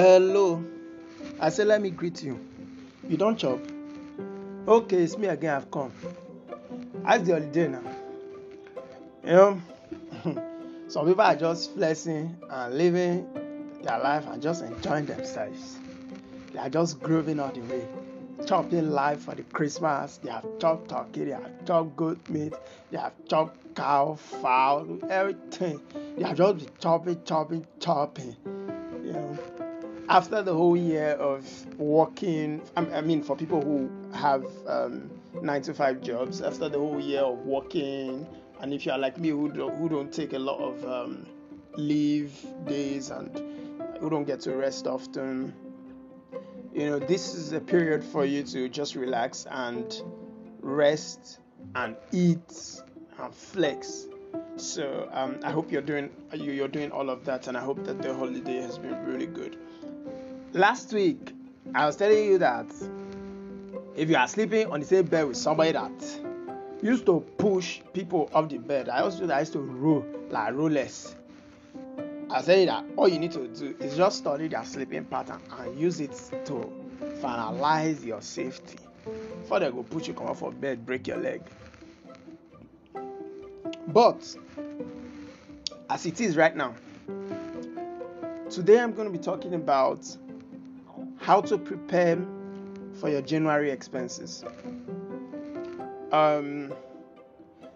Hello. I say let me greet you. You don't chop? Okay, it's me again. I've come. How's the holiday now? You know, some people are just flexing and living their life and just enjoying themselves. They are just grooving all the way, chopping life for the Christmas. They have chopped turkey, they have chopped goat meat, they have chopped cow, fowl, everything. They are just chopping, chopping, chopping. You know, after the whole year of working, I mean, for people who have um, nine to five jobs, after the whole year of working, and if you are like me who don't, who don't take a lot of um, leave days and who don't get to rest often, you know, this is a period for you to just relax and rest and eat and flex. So um, I hope you're doing you're doing all of that, and I hope that the holiday has been really good. Last week, I was telling you that if you are sleeping on the same bed with somebody that used to push people off the bed, I also I used to roll like rollers. I say that all you need to do is just study their sleeping pattern and use it to finalize your safety. Before they go put you come off of bed, break your leg. But as it is right now, today I'm going to be talking about how to prepare for your January expenses. Um,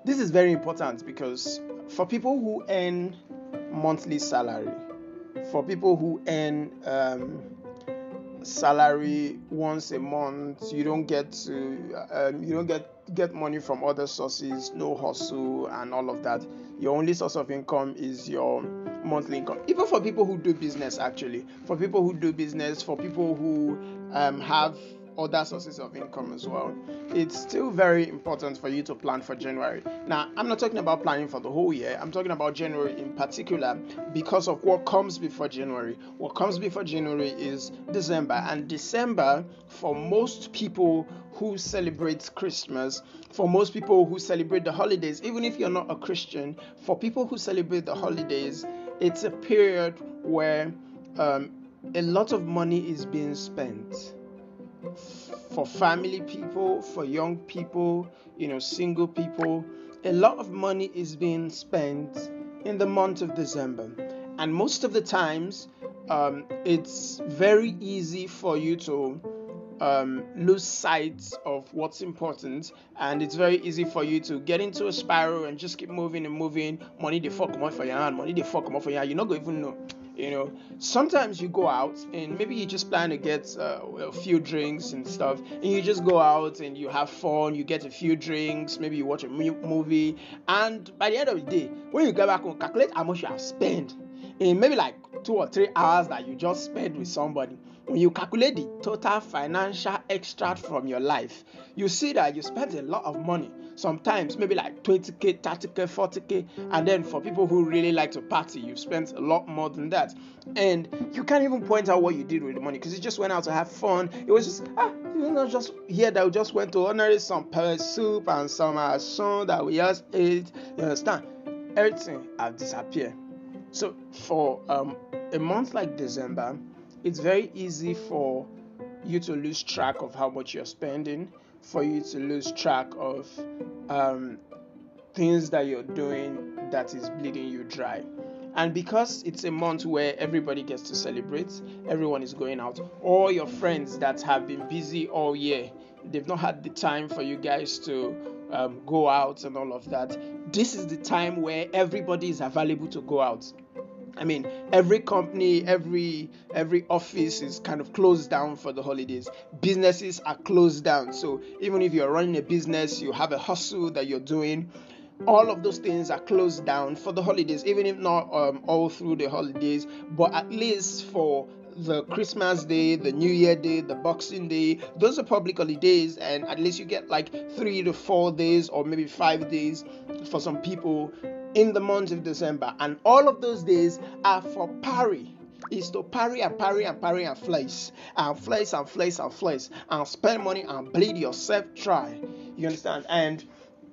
this is very important because for people who earn monthly salary, for people who earn um, salary once a month, you don't get to um, you don't get get money from other sources, no hustle and all of that. Your only source of income is your monthly income. Even for people who do business, actually, for people who do business, for people who um, have other sources of income as well. It's still very important for you to plan for January. Now, I'm not talking about planning for the whole year, I'm talking about January in particular because of what comes before January. What comes before January is December, and December, for most people who celebrate Christmas, for most people who celebrate the holidays, even if you're not a Christian, for people who celebrate the holidays, it's a period where um, a lot of money is being spent for family people, for young people, you know, single people. A lot of money is being spent in the month of December. And most of the times, um, it's very easy for you to um, lose sight of what's important, and it's very easy for you to get into a spiral and just keep moving and moving. Money they fuck come for your hand, money they fuck come for your hand. You're not going to even know you know sometimes you go out and maybe you just plan to get uh, a few drinks and stuff and you just go out and you have fun you get a few drinks maybe you watch a movie and by the end of the day when you get back home calculate how much you have spent in maybe like two or three hours that you just spent with somebody when you calculate the total financial extract from your life you see that you spent a lot of money sometimes maybe like 20k 30k 40k and then for people who really like to party you've spent a lot more than that. And you can't even point out what you did with the money because you just went out to have fun. It was just ah you know just here that we just went to honor some pepper soup and some uh, that we just ate you understand? Everything have disappeared so for um, a month like december it's very easy for you to lose track of how much you're spending for you to lose track of um, things that you're doing that is bleeding you dry. And because it's a month where everybody gets to celebrate, everyone is going out. All your friends that have been busy all year, they've not had the time for you guys to um, go out and all of that. This is the time where everybody is available to go out. I mean, every company, every every office is kind of closed down for the holidays. Businesses are closed down. So even if you're running a business, you have a hustle that you're doing. All of those things are closed down for the holidays, even if not um, all through the holidays, but at least for the Christmas day, the New Year day, the Boxing day, those are public holidays, and at least you get like three to four days or maybe five days for some people in the month of December. And all of those days are for parry. Is to parry and parry and parry and flex and flex and flex and flex and spend money and bleed yourself dry. You understand? And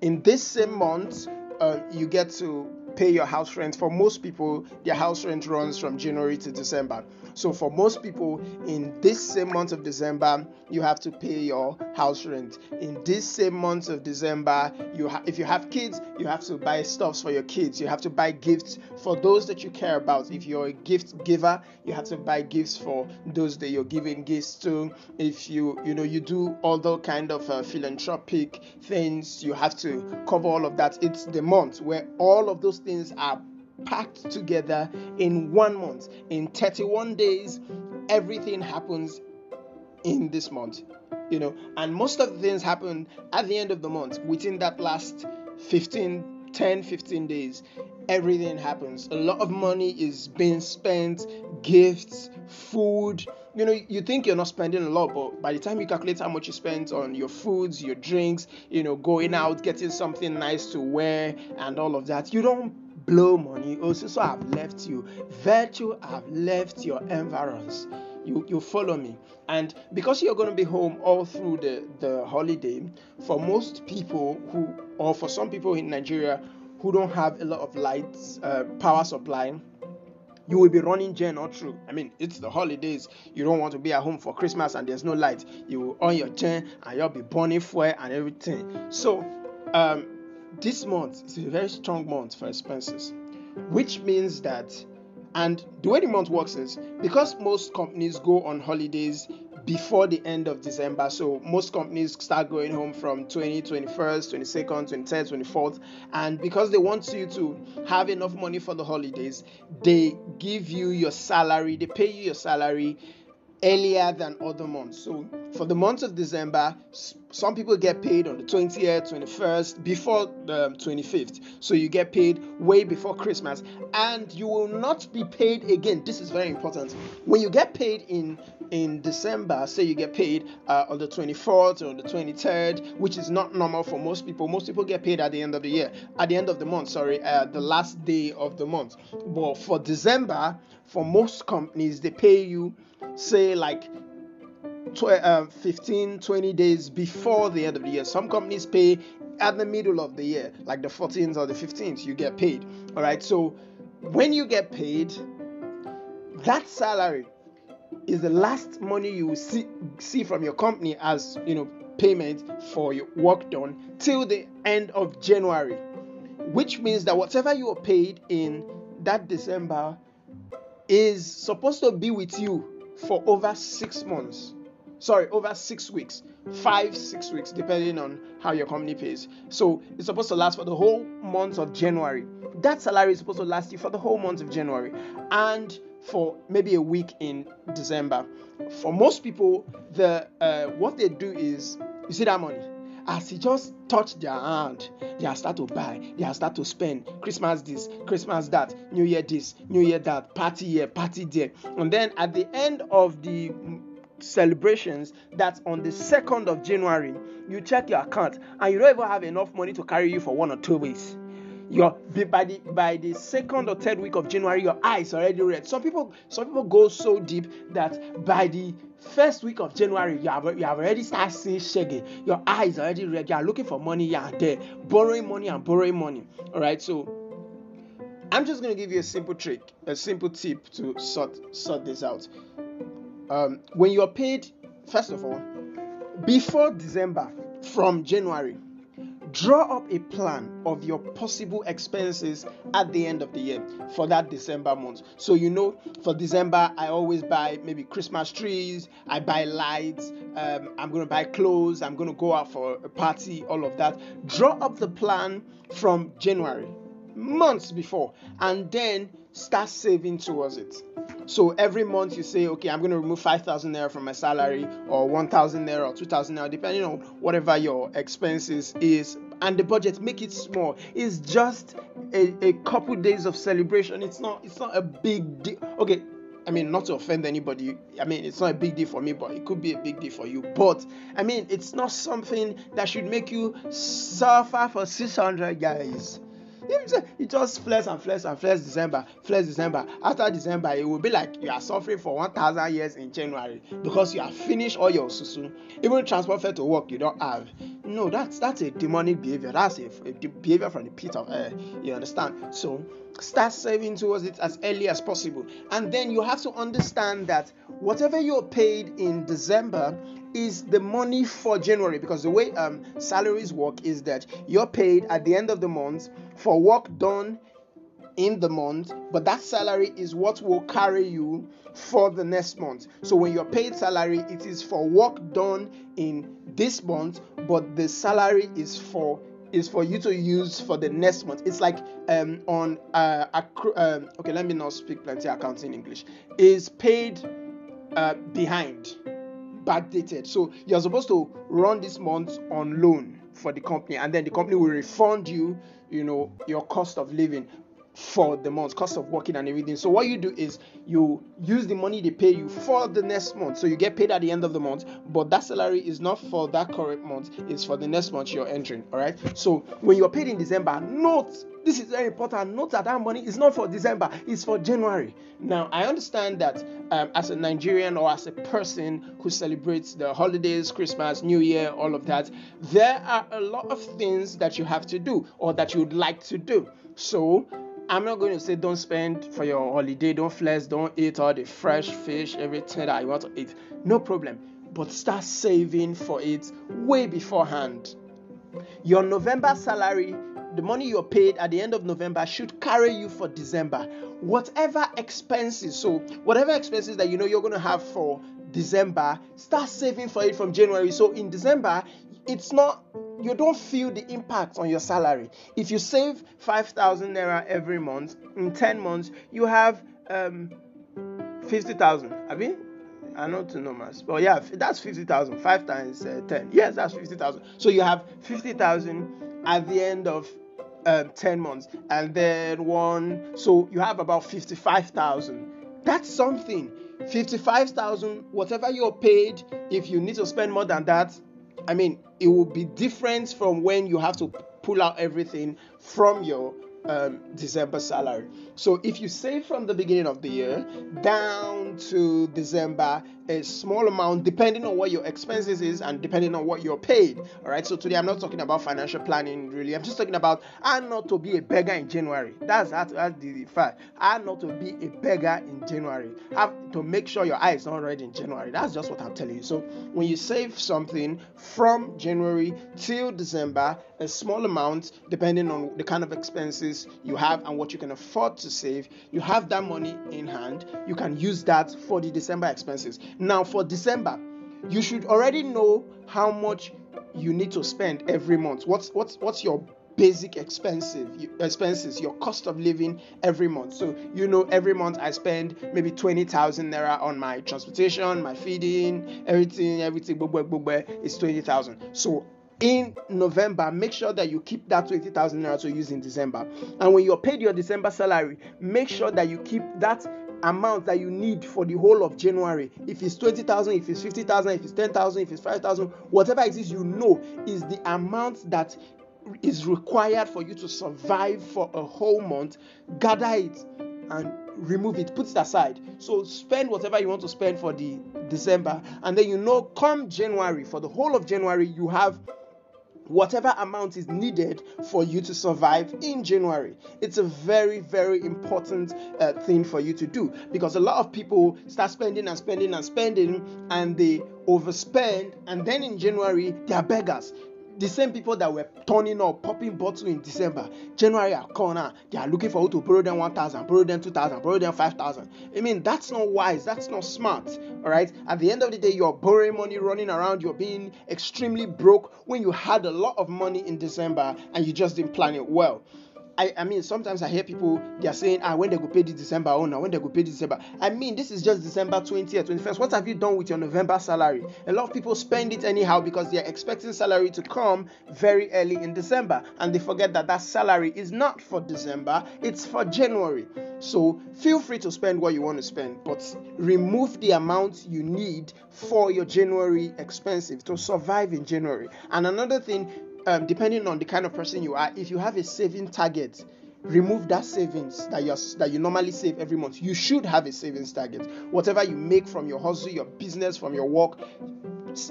in this same month, uh, you get to pay your house rent. For most people, their house rent runs from January to December. So for most people, in this same month of December, you have to pay your house rent. In this same month of December, you ha- if you have kids, you have to buy stuffs for your kids. You have to buy gifts for those that you care about. If you're a gift giver, you have to buy gifts for those that you're giving gifts to. If you you know you do all other kind of uh, philanthropic things, you have to cover all of that. It's the month where all of those things are packed together in one month. In 31 days, everything happens in this month. You know, and most of the things happen at the end of the month within that last 15 10 15 days everything happens a lot of money is being spent gifts food you know you think you're not spending a lot but by the time you calculate how much you spent on your foods your drinks you know going out getting something nice to wear and all of that you don't blow money. Also so i've left you. Virtue i've left your environs. You you follow me. And because you're going to be home all through the the holiday for most people who or for some people in nigeria who don't have a lot of lights uh, power supply you will be running gen all through. I mean, it's the holidays. You don't want to be at home for Christmas and there's no light. You will on your gen and you'll be burning fuel and everything. So, um, this month is a very strong month for expenses, which means that, and the way the month works is because most companies go on holidays before the end of December. So most companies start going home from 20, 21st, 22nd, 23rd, 24th. And because they want you to have enough money for the holidays, they give you your salary, they pay you your salary earlier than other months. So for the month of December, some people get paid on the 20th, 21st, before the 25th. So you get paid way before Christmas, and you will not be paid again. This is very important. When you get paid in in December, say you get paid uh, on the 24th or on the 23rd, which is not normal for most people. Most people get paid at the end of the year, at the end of the month. Sorry, uh, the last day of the month. But for December, for most companies, they pay you say like tw- uh, 15 20 days before the end of the year some companies pay at the middle of the year like the 14th or the 15th you get paid all right so when you get paid that salary is the last money you will see see from your company as you know payment for your work done till the end of January which means that whatever you are paid in that December is supposed to be with you for over six months. Sorry, over six weeks, five, six weeks, depending on how your company pays. So it's supposed to last for the whole month of January. That salary is supposed to last you for the whole month of January and for maybe a week in December. For most people, the uh, what they do is you see that money as he just touch their hand they are start to buy they are start to spend christmas this christmas that new year this new year that party here party there and then at the end of the celebrations that on the 2nd of january you check your account and you don't even have enough money to carry you for one or two weeks your by the by the second or third week of January, your eyes already red. Some people some people go so deep that by the first week of January, you have you have already started seeing shaggy. Your eyes already red. You are looking for money. You are there, borrowing money and borrowing money. All right, so. I'm just going to give you a simple trick, a simple tip to sort sort this out. Um, when you're paid, first of all, before December from January, draw up a plan of your possible expenses at the end of the year for that December month. So you know, for December, I always buy maybe Christmas trees, I buy lights, um, I'm gonna buy clothes, I'm gonna go out for a party, all of that. Draw up the plan from January, months before, and then start saving towards it. So every month you say, okay, I'm going to remove 5,000 naira from my salary or 1,000 naira or 2,000 naira, depending on whatever your expenses is. And the budget, make it small. It's just a, a couple days of celebration. It's not it's not a big deal. Okay, I mean, not to offend anybody, I mean, it's not a big deal for me, but it could be a big deal for you. But I mean, it's not something that should make you suffer for 600 guys. You just flex and flex and flex December, flex December. After December, it will be like you are suffering for 1,000 years in January because you have finished all your susu. Even transport fare to work, you don't have. No, that's that's a demonic behavior. That's a, a behavior from the pit of hell. You understand? So start saving towards it as early as possible, and then you have to understand that whatever you're paid in December is the money for January because the way um, salaries work is that you're paid at the end of the month for work done in the month, but that salary is what will carry you for the next month. So when you're paid salary, it is for work done in this month, but the salary is for is for you to use for the next month. It's like um on uh accru- um, okay, let me not speak plenty accounting in English. Is paid uh behind, backdated. So you're supposed to run this month on loan for the company, and then the company will refund you, you know, your cost of living for the month, cost of working and everything. So what you do is you use the money they pay you for the next month. So you get paid at the end of the month, but that salary is not for that current month, it's for the next month you're entering. All right. So when you're paid in December, note this is very important. Note that that money is not for December, it's for January. Now, I understand that um, as a Nigerian or as a person who celebrates the holidays, Christmas, New Year, all of that, there are a lot of things that you have to do or that you'd like to do. So, I'm not going to say don't spend for your holiday, don't flex, don't eat all the fresh fish, everything that you want to eat. No problem. But start saving for it way beforehand. Your November salary, the money you're paid at the end of November, should carry you for December. Whatever expenses, so whatever expenses that you know you're going to have for December, start saving for it from January. So in December, it's not you don't feel the impact on your salary. If you save 5,000 naira every month, in 10 months, you have um, 50,000. I mean, I know know mass, but yeah, that's 50,000. 5 times uh, 10. Yes, that's 50,000. So you have 50,000 at the end of um, 10 months, and then one, so you have about 55,000. That's something. 55,000, whatever you're paid, if you need to spend more than that, I mean, it will be different from when you have to pull out everything from your um, December salary. So if you save from the beginning of the year down to December, a small amount depending on what your expenses is and depending on what you're paid. All right. So today I'm not talking about financial planning really. I'm just talking about I'm not to be a beggar in January. That's that's, that's the fact. I'm not to be a beggar in January. Have to make sure your eye is not red in January. That's just what I'm telling you. So when you save something from January till December, a small amount depending on the kind of expenses you have and what you can afford to save, you have that money in hand. You can use that for the December expenses. Now, for December, you should already know how much you need to spend every month. What's what's what's your basic expensive expenses, your cost of living every month. So you know every month I spend maybe 20,000 naira on my transportation, my feeding, everything, everything, is 20,000. So in November, make sure that you keep that 20,000 naira to use in December. And when you're paid your December salary, make sure that you keep that amount that you need for the whole of January. If it's 20,000, if it's 50,000, if it's 10,000, if it's 5,000, whatever it is, you know is the amount that is required for you to survive for a whole month. Gather it and remove it, put it aside. So spend whatever you want to spend for the December, and then you know, come January, for the whole of January, you have whatever amount is needed for you to survive in January. It's a very, very important uh, thing for you to do because a lot of people start spending and spending and spending and they overspend, and then in January, they are beggars the same people that were turning up, popping bottle in December, January are corner, they are looking for to borrow them 1,000, borrow them 2,000, borrow them 5,000. I mean, that's not wise, that's not smart. All right, at the end of the day, you're borrowing money, running around, you're being extremely broke when you had a lot of money in December and you just didn't plan it well. I, I mean, sometimes I hear people they are saying, ah, when they go pay this December, oh no, when they go pay this December. I mean, this is just December 20th, 21st. What have you done with your November salary? A lot of people spend it anyhow because they're expecting salary to come very early in December, and they forget that that salary is not for December, it's for January. So feel free to spend what you want to spend, but remove the amount you need for your January expenses to survive in January. And another thing, um, depending on the kind of person you are, if you have a saving target, remove that savings that you that you normally save every month. You should have a savings target. Whatever you make from your hustle, your business, from your work,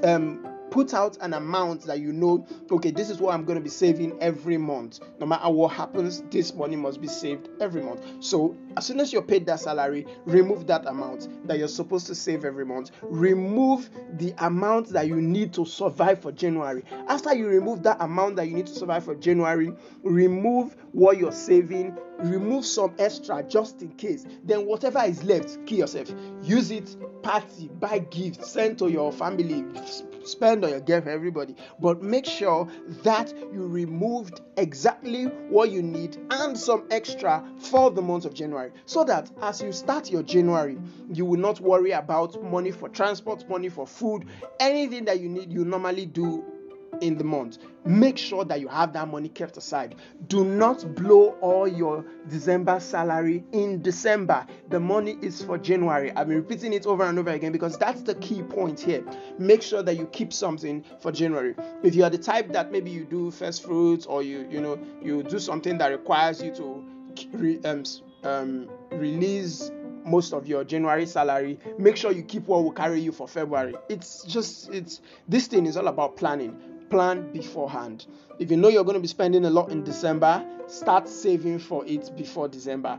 um, put out an amount that you know, okay, this is what I'm going to be saving every month. No matter what happens, this money must be saved every month. So as soon as you're paid that salary, remove that amount that you're supposed to save every month. Remove the amount that you need to survive for January. After you remove that amount that you need to survive for January, remove what you're saving, remove some extra just in case. Then whatever is left, kill yourself. Use it, party, buy gifts, send to your family, spend on your gift everybody but make sure that you removed exactly what you need and some extra for the month of january so that as you start your january you will not worry about money for transport money for food anything that you need you normally do in the month. Make sure that you have that money kept aside. Do not blow all your December salary in December. The money is for January. I've been repeating it over and over again because that's the key point here. Make sure that you keep something for January. If you are the type that maybe you do first fruits or you you know you do something that requires you to um, um, release most of your January salary, make sure you keep what will carry you for February. It's just it's this thing is all about planning plan beforehand. If you know you're going to be spending a lot in December, start saving for it before December.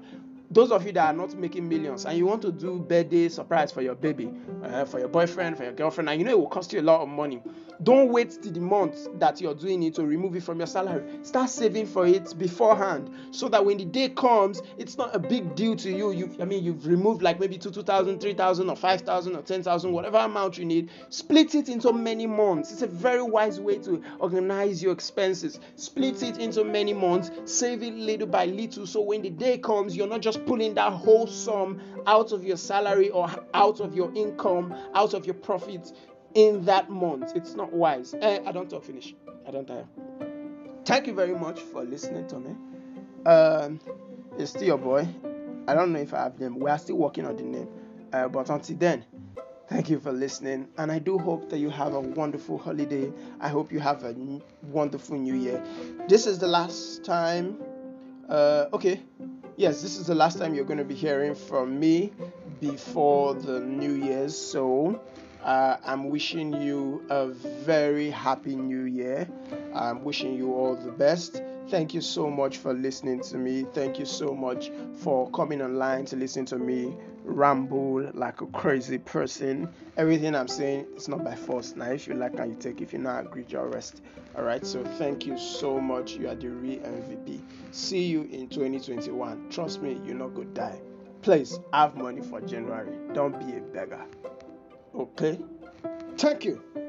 Those of you that are not making millions and you want to do birthday surprise for your baby, uh, for your boyfriend, for your girlfriend, and you know it will cost you a lot of money, don't wait till the month that you're doing it to remove it from your salary. Start saving for it beforehand so that when the day comes, it's not a big deal to you. You I mean you've removed like maybe two, 2,000, 3,000 or 5,000 or 10,000, whatever amount you need. Split it into many months. It's a very wise way to organize your expenses. Split it into many months, save it little by little so when the day comes, you're not just pulling that whole sum out of your salary or out of your income, out of your profits in that month. It's not wise. Eh, I don't talk finish. I don't tire. Thank you very much for listening to me. Um, it's still your boy. I don't know if I have name. We are still working on the name. Uh, but until then, thank you for listening. And I do hope that you have a wonderful holiday. I hope you have a wonderful new year. This is the last time. Uh, okay. Yes, this is the last time you're going to be hearing from me before the New Year's. So uh, I'm wishing you a very happy new year. I'm wishing you all the best. Thank you so much for listening to me. Thank you so much for coming online to listen to me ramble like a crazy person. Everything I'm saying is not by force. Now, if you like and you take, if you not agree, you rest. All right. So thank you so much. You are the real MVP. See you in 2021. Trust me, you're not gonna die. Please have money for January. Don't be a beggar. Okay? Thank you.